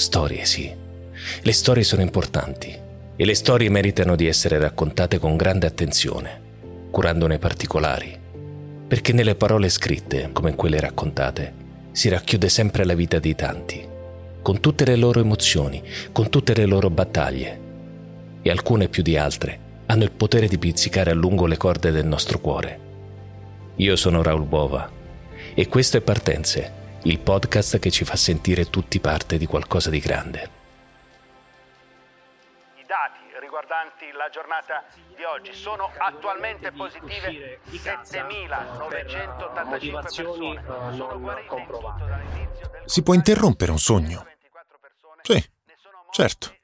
Storie sì. Le storie sono importanti e le storie meritano di essere raccontate con grande attenzione, curandone particolari, perché nelle parole scritte, come in quelle raccontate, si racchiude sempre la vita di tanti, con tutte le loro emozioni, con tutte le loro battaglie, e alcune più di altre hanno il potere di pizzicare a lungo le corde del nostro cuore. Io sono Raul Bova e questo è Partenze, il podcast che ci fa sentire tutti parte di qualcosa di grande riguardanti la giornata di oggi. Sono attualmente positive 7.985 persone. Sono guarite Si può interrompere un sogno? Sì, certo.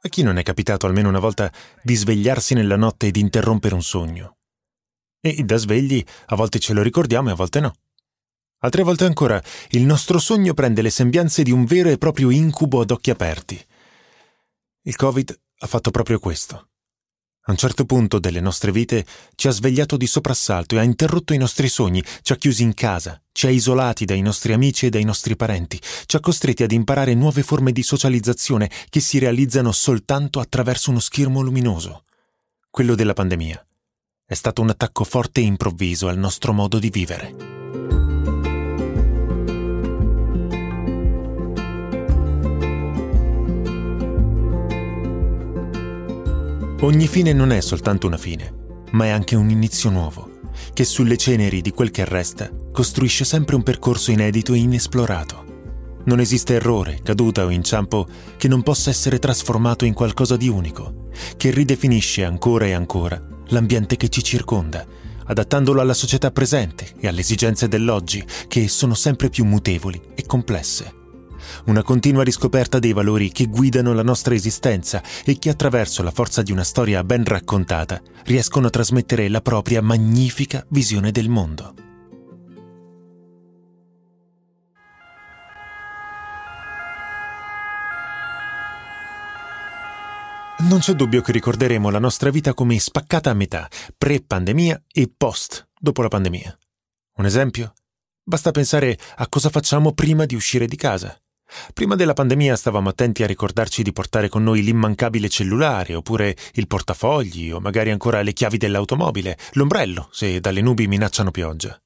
A chi non è capitato almeno una volta di svegliarsi nella notte ed interrompere un sogno? E da svegli a volte ce lo ricordiamo e a volte no. Altre volte ancora il nostro sogno prende le sembianze di un vero e proprio incubo ad occhi aperti. Il Covid ha fatto proprio questo. A un certo punto delle nostre vite ci ha svegliato di soprassalto e ha interrotto i nostri sogni, ci ha chiusi in casa, ci ha isolati dai nostri amici e dai nostri parenti, ci ha costretti ad imparare nuove forme di socializzazione che si realizzano soltanto attraverso uno schermo luminoso. Quello della pandemia. È stato un attacco forte e improvviso al nostro modo di vivere. Ogni fine non è soltanto una fine, ma è anche un inizio nuovo, che sulle ceneri di quel che resta costruisce sempre un percorso inedito e inesplorato. Non esiste errore, caduta o inciampo che non possa essere trasformato in qualcosa di unico, che ridefinisce ancora e ancora l'ambiente che ci circonda, adattandolo alla società presente e alle esigenze dell'oggi, che sono sempre più mutevoli e complesse una continua riscoperta dei valori che guidano la nostra esistenza e che attraverso la forza di una storia ben raccontata riescono a trasmettere la propria magnifica visione del mondo. Non c'è dubbio che ricorderemo la nostra vita come spaccata a metà, pre-pandemia e post, dopo la pandemia. Un esempio? Basta pensare a cosa facciamo prima di uscire di casa. Prima della pandemia stavamo attenti a ricordarci di portare con noi l'immancabile cellulare, oppure il portafogli, o magari ancora le chiavi dell'automobile, l'ombrello, se dalle nubi minacciano pioggia.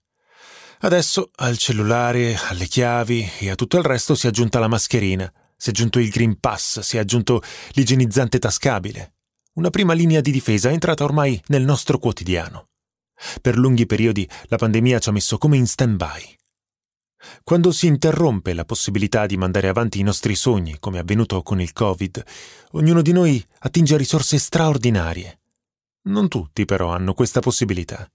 Adesso al cellulare, alle chiavi e a tutto il resto si è aggiunta la mascherina, si è aggiunto il Green Pass, si è aggiunto l'igienizzante tascabile. Una prima linea di difesa è entrata ormai nel nostro quotidiano. Per lunghi periodi la pandemia ci ha messo come in stand-by. Quando si interrompe la possibilità di mandare avanti i nostri sogni, come è avvenuto con il Covid, ognuno di noi attinge a risorse straordinarie. Non tutti però hanno questa possibilità.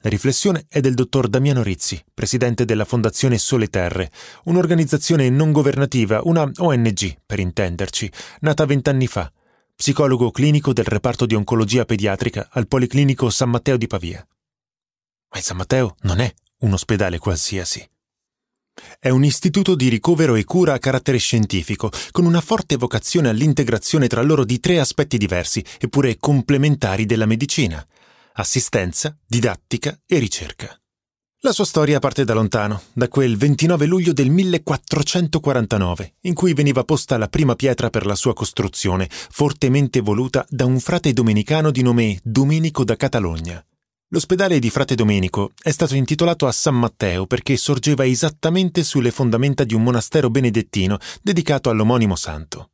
La riflessione è del dottor Damiano Rizzi, presidente della Fondazione Sole Terre, un'organizzazione non governativa, una ONG per intenderci, nata vent'anni fa, psicologo clinico del reparto di oncologia pediatrica al Policlinico San Matteo di Pavia. Ma il San Matteo non è un ospedale qualsiasi. È un istituto di ricovero e cura a carattere scientifico, con una forte vocazione all'integrazione tra loro di tre aspetti diversi, eppure complementari della medicina: assistenza, didattica e ricerca. La sua storia parte da lontano, da quel 29 luglio del 1449, in cui veniva posta la prima pietra per la sua costruzione, fortemente voluta da un frate domenicano di nome Domenico da Catalogna. L'ospedale di Frate Domenico è stato intitolato a San Matteo perché sorgeva esattamente sulle fondamenta di un monastero benedettino dedicato all'omonimo santo.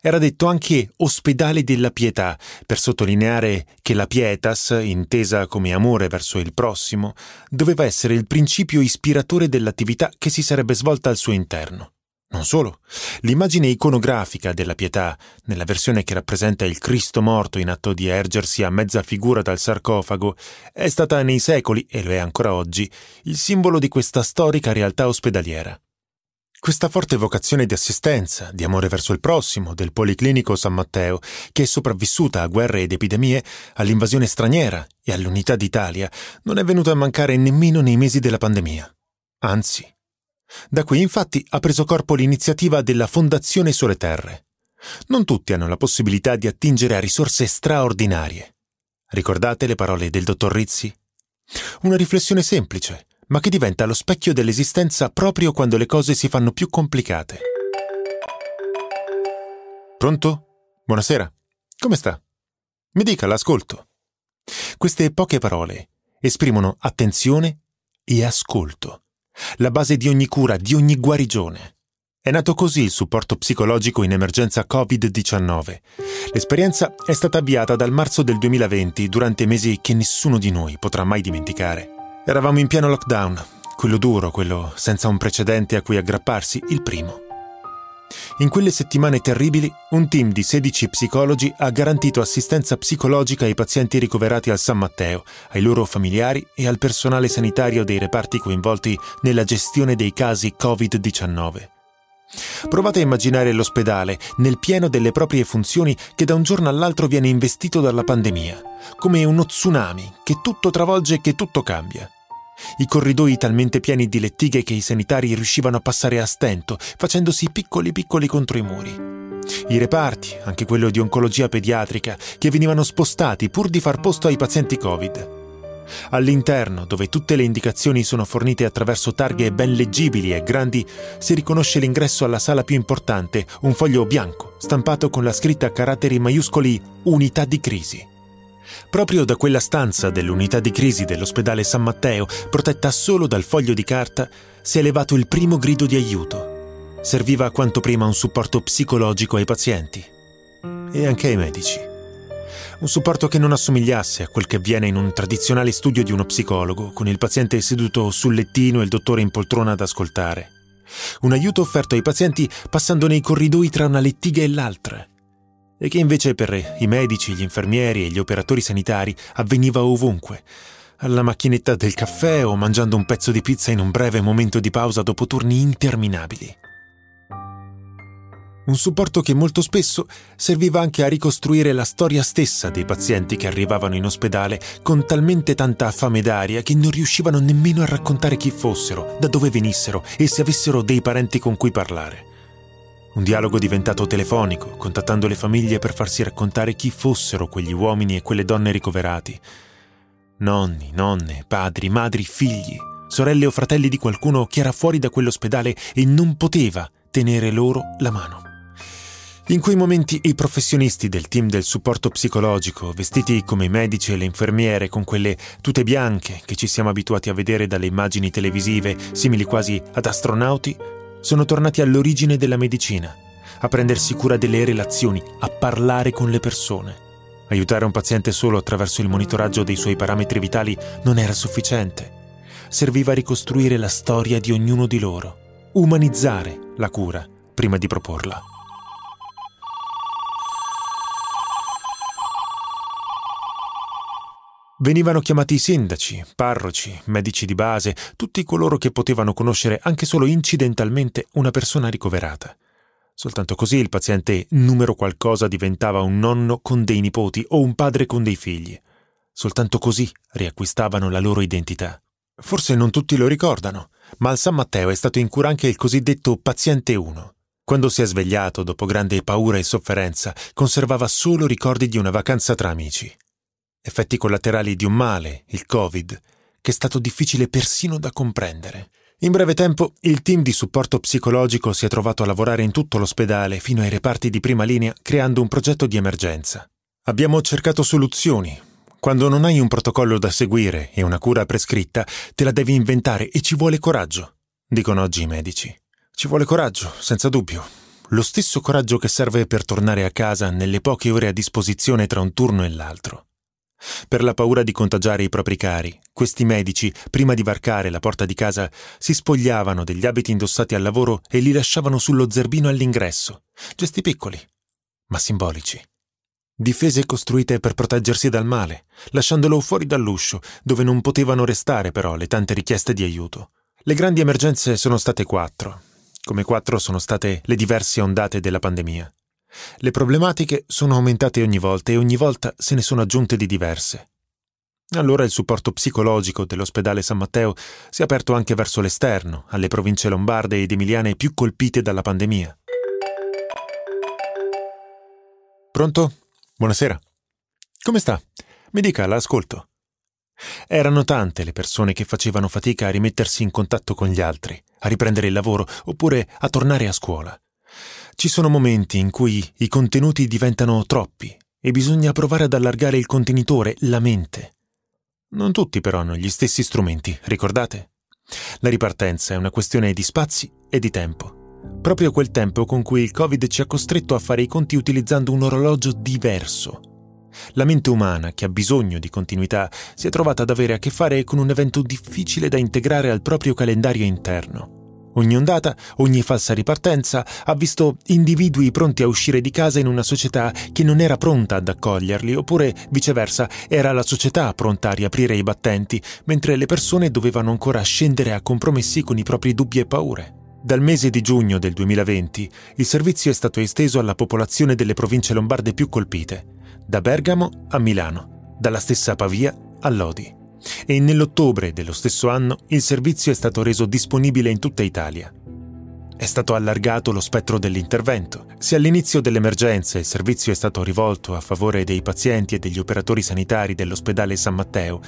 Era detto anche ospedale della pietà, per sottolineare che la pietas, intesa come amore verso il prossimo, doveva essere il principio ispiratore dell'attività che si sarebbe svolta al suo interno. Non solo, l'immagine iconografica della pietà, nella versione che rappresenta il Cristo morto in atto di ergersi a mezza figura dal sarcofago, è stata nei secoli, e lo è ancora oggi, il simbolo di questa storica realtà ospedaliera. Questa forte vocazione di assistenza, di amore verso il prossimo, del Policlinico San Matteo, che è sopravvissuta a guerre ed epidemie, all'invasione straniera e all'unità d'Italia, non è venuta a mancare nemmeno nei mesi della pandemia. Anzi. Da qui infatti ha preso corpo l'iniziativa della Fondazione Sole Terre. Non tutti hanno la possibilità di attingere a risorse straordinarie. Ricordate le parole del dottor Rizzi? Una riflessione semplice, ma che diventa lo specchio dell'esistenza proprio quando le cose si fanno più complicate. Pronto? Buonasera. Come sta? Mi dica, l'ascolto. Queste poche parole esprimono attenzione e ascolto, la base di ogni cura, di ogni guarigione. È nato così il supporto psicologico in emergenza Covid-19. L'esperienza è stata avviata dal marzo del 2020 durante mesi che nessuno di noi potrà mai dimenticare. Eravamo in pieno lockdown, quello duro, quello senza un precedente a cui aggrapparsi, il primo. In quelle settimane terribili, un team di 16 psicologi ha garantito assistenza psicologica ai pazienti ricoverati al San Matteo, ai loro familiari e al personale sanitario dei reparti coinvolti nella gestione dei casi Covid-19. Provate a immaginare l'ospedale nel pieno delle proprie funzioni che da un giorno all'altro viene investito dalla pandemia, come uno tsunami che tutto travolge e che tutto cambia. I corridoi talmente pieni di lettighe che i sanitari riuscivano a passare a stento, facendosi piccoli piccoli contro i muri. I reparti, anche quello di oncologia pediatrica, che venivano spostati pur di far posto ai pazienti Covid. All'interno, dove tutte le indicazioni sono fornite attraverso targhe ben leggibili e grandi, si riconosce l'ingresso alla sala più importante, un foglio bianco, stampato con la scritta a caratteri maiuscoli Unità di crisi. Proprio da quella stanza dell'unità di crisi dell'ospedale San Matteo, protetta solo dal foglio di carta, si è levato il primo grido di aiuto. Serviva quanto prima un supporto psicologico ai pazienti e anche ai medici. Un supporto che non assomigliasse a quel che avviene in un tradizionale studio di uno psicologo, con il paziente seduto sul lettino e il dottore in poltrona ad ascoltare. Un aiuto offerto ai pazienti passando nei corridoi tra una lettiga e l'altra, e che invece per i medici, gli infermieri e gli operatori sanitari avveniva ovunque, alla macchinetta del caffè o mangiando un pezzo di pizza in un breve momento di pausa dopo turni interminabili un supporto che molto spesso serviva anche a ricostruire la storia stessa dei pazienti che arrivavano in ospedale con talmente tanta fame d'aria che non riuscivano nemmeno a raccontare chi fossero, da dove venissero e se avessero dei parenti con cui parlare. Un dialogo diventato telefonico, contattando le famiglie per farsi raccontare chi fossero quegli uomini e quelle donne ricoverati. Nonni, nonne, padri, madri, figli, sorelle o fratelli di qualcuno che era fuori da quell'ospedale e non poteva tenere loro la mano. In quei momenti i professionisti del team del supporto psicologico, vestiti come i medici e le infermiere con quelle tute bianche che ci siamo abituati a vedere dalle immagini televisive, simili quasi ad astronauti, sono tornati all'origine della medicina, a prendersi cura delle relazioni, a parlare con le persone. Aiutare un paziente solo attraverso il monitoraggio dei suoi parametri vitali non era sufficiente. Serviva ricostruire la storia di ognuno di loro, umanizzare la cura prima di proporla. Venivano chiamati sindaci, parroci, medici di base, tutti coloro che potevano conoscere anche solo incidentalmente una persona ricoverata. Soltanto così il paziente numero qualcosa diventava un nonno con dei nipoti o un padre con dei figli. Soltanto così riacquistavano la loro identità. Forse non tutti lo ricordano, ma al San Matteo è stato in cura anche il cosiddetto paziente 1. Quando si è svegliato dopo grande paura e sofferenza, conservava solo ricordi di una vacanza tra amici effetti collaterali di un male, il Covid, che è stato difficile persino da comprendere. In breve tempo il team di supporto psicologico si è trovato a lavorare in tutto l'ospedale fino ai reparti di prima linea creando un progetto di emergenza. Abbiamo cercato soluzioni. Quando non hai un protocollo da seguire e una cura prescritta, te la devi inventare e ci vuole coraggio, dicono oggi i medici. Ci vuole coraggio, senza dubbio. Lo stesso coraggio che serve per tornare a casa nelle poche ore a disposizione tra un turno e l'altro. Per la paura di contagiare i propri cari, questi medici, prima di varcare la porta di casa, si spogliavano degli abiti indossati al lavoro e li lasciavano sullo zerbino all'ingresso. Gesti piccoli, ma simbolici. Difese costruite per proteggersi dal male, lasciandolo fuori dall'uscio, dove non potevano restare però le tante richieste di aiuto. Le grandi emergenze sono state quattro. come quattro sono state le diverse ondate della pandemia. Le problematiche sono aumentate ogni volta e ogni volta se ne sono aggiunte di diverse. Allora il supporto psicologico dell'ospedale San Matteo si è aperto anche verso l'esterno, alle province lombarde ed emiliane più colpite dalla pandemia. Pronto? Buonasera. Come sta? Mi dica, l'ascolto. Erano tante le persone che facevano fatica a rimettersi in contatto con gli altri, a riprendere il lavoro oppure a tornare a scuola. Ci sono momenti in cui i contenuti diventano troppi e bisogna provare ad allargare il contenitore, la mente. Non tutti però hanno gli stessi strumenti, ricordate? La ripartenza è una questione di spazi e di tempo. Proprio quel tempo con cui il Covid ci ha costretto a fare i conti utilizzando un orologio diverso. La mente umana, che ha bisogno di continuità, si è trovata ad avere a che fare con un evento difficile da integrare al proprio calendario interno. Ogni ondata, ogni falsa ripartenza ha visto individui pronti a uscire di casa in una società che non era pronta ad accoglierli, oppure viceversa, era la società pronta a riaprire i battenti, mentre le persone dovevano ancora scendere a compromessi con i propri dubbi e paure. Dal mese di giugno del 2020 il servizio è stato esteso alla popolazione delle province lombarde più colpite, da Bergamo a Milano, dalla stessa Pavia a Lodi e nell'ottobre dello stesso anno il servizio è stato reso disponibile in tutta Italia. È stato allargato lo spettro dell'intervento. Se all'inizio dell'emergenza il servizio è stato rivolto a favore dei pazienti e degli operatori sanitari dell'ospedale San Matteo,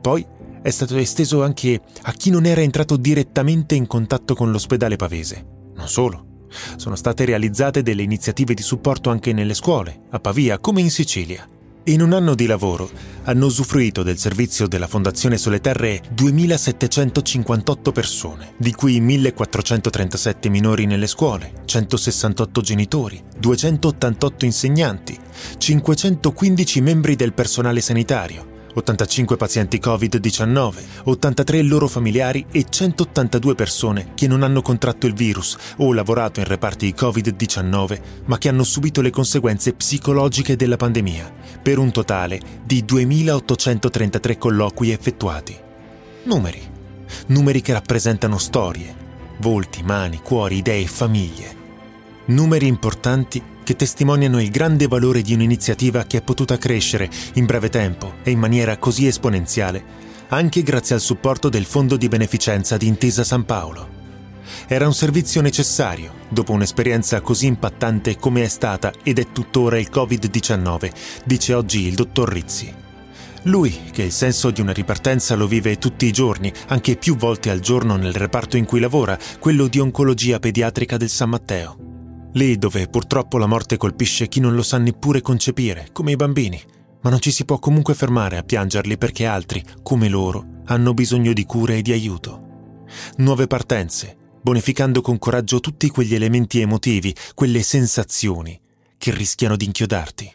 poi è stato esteso anche a chi non era entrato direttamente in contatto con l'ospedale pavese. Non solo. Sono state realizzate delle iniziative di supporto anche nelle scuole, a Pavia come in Sicilia. In un anno di lavoro hanno usufruito del servizio della Fondazione Sole Terre 2.758 persone, di cui 1.437 minori nelle scuole, 168 genitori, 288 insegnanti, 515 membri del personale sanitario, 85 pazienti Covid-19, 83 loro familiari e 182 persone che non hanno contratto il virus o lavorato in reparti Covid-19 ma che hanno subito le conseguenze psicologiche della pandemia, per un totale di 2.833 colloqui effettuati. Numeri. Numeri che rappresentano storie, volti, mani, cuori, idee, famiglie. Numeri importanti che testimoniano il grande valore di un'iniziativa che è potuta crescere in breve tempo e in maniera così esponenziale, anche grazie al supporto del Fondo di Beneficenza di Intesa San Paolo. Era un servizio necessario dopo un'esperienza così impattante come è stata ed è tuttora il Covid-19, dice oggi il dottor Rizzi. Lui, che il senso di una ripartenza lo vive tutti i giorni, anche più volte al giorno nel reparto in cui lavora, quello di oncologia pediatrica del San Matteo. Lì dove purtroppo la morte colpisce chi non lo sa neppure concepire, come i bambini, ma non ci si può comunque fermare a piangerli perché altri, come loro, hanno bisogno di cure e di aiuto. Nuove partenze, bonificando con coraggio tutti quegli elementi emotivi, quelle sensazioni che rischiano di inchiodarti.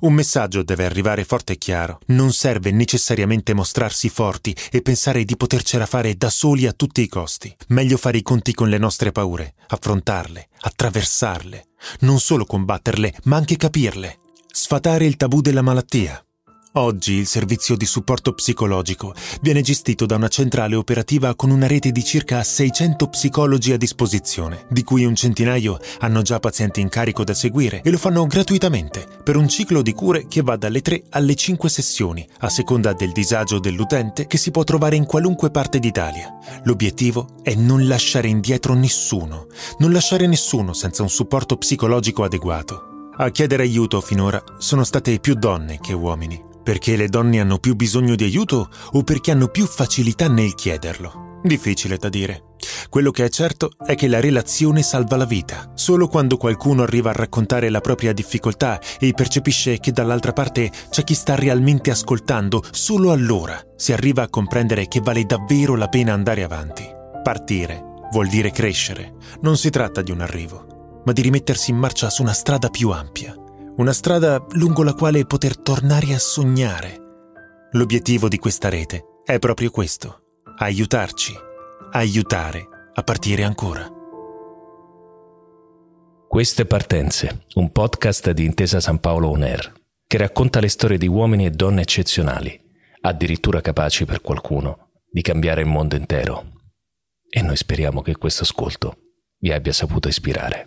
Un messaggio deve arrivare forte e chiaro. Non serve necessariamente mostrarsi forti e pensare di potercela fare da soli a tutti i costi. Meglio fare i conti con le nostre paure, affrontarle, attraversarle, non solo combatterle, ma anche capirle. Sfatare il tabù della malattia, Oggi il servizio di supporto psicologico viene gestito da una centrale operativa con una rete di circa 600 psicologi a disposizione, di cui un centinaio hanno già pazienti in carico da seguire e lo fanno gratuitamente per un ciclo di cure che va dalle 3 alle 5 sessioni, a seconda del disagio dell'utente che si può trovare in qualunque parte d'Italia. L'obiettivo è non lasciare indietro nessuno, non lasciare nessuno senza un supporto psicologico adeguato. A chiedere aiuto finora sono state più donne che uomini. Perché le donne hanno più bisogno di aiuto o perché hanno più facilità nel chiederlo? Difficile da dire. Quello che è certo è che la relazione salva la vita. Solo quando qualcuno arriva a raccontare la propria difficoltà e percepisce che dall'altra parte c'è chi sta realmente ascoltando, solo allora si arriva a comprendere che vale davvero la pena andare avanti. Partire vuol dire crescere. Non si tratta di un arrivo, ma di rimettersi in marcia su una strada più ampia una strada lungo la quale poter tornare a sognare. L'obiettivo di questa rete è proprio questo, aiutarci, aiutare a partire ancora. Queste partenze, un podcast di Intesa San Paolo On Air, che racconta le storie di uomini e donne eccezionali, addirittura capaci per qualcuno di cambiare il mondo intero. E noi speriamo che questo ascolto vi abbia saputo ispirare.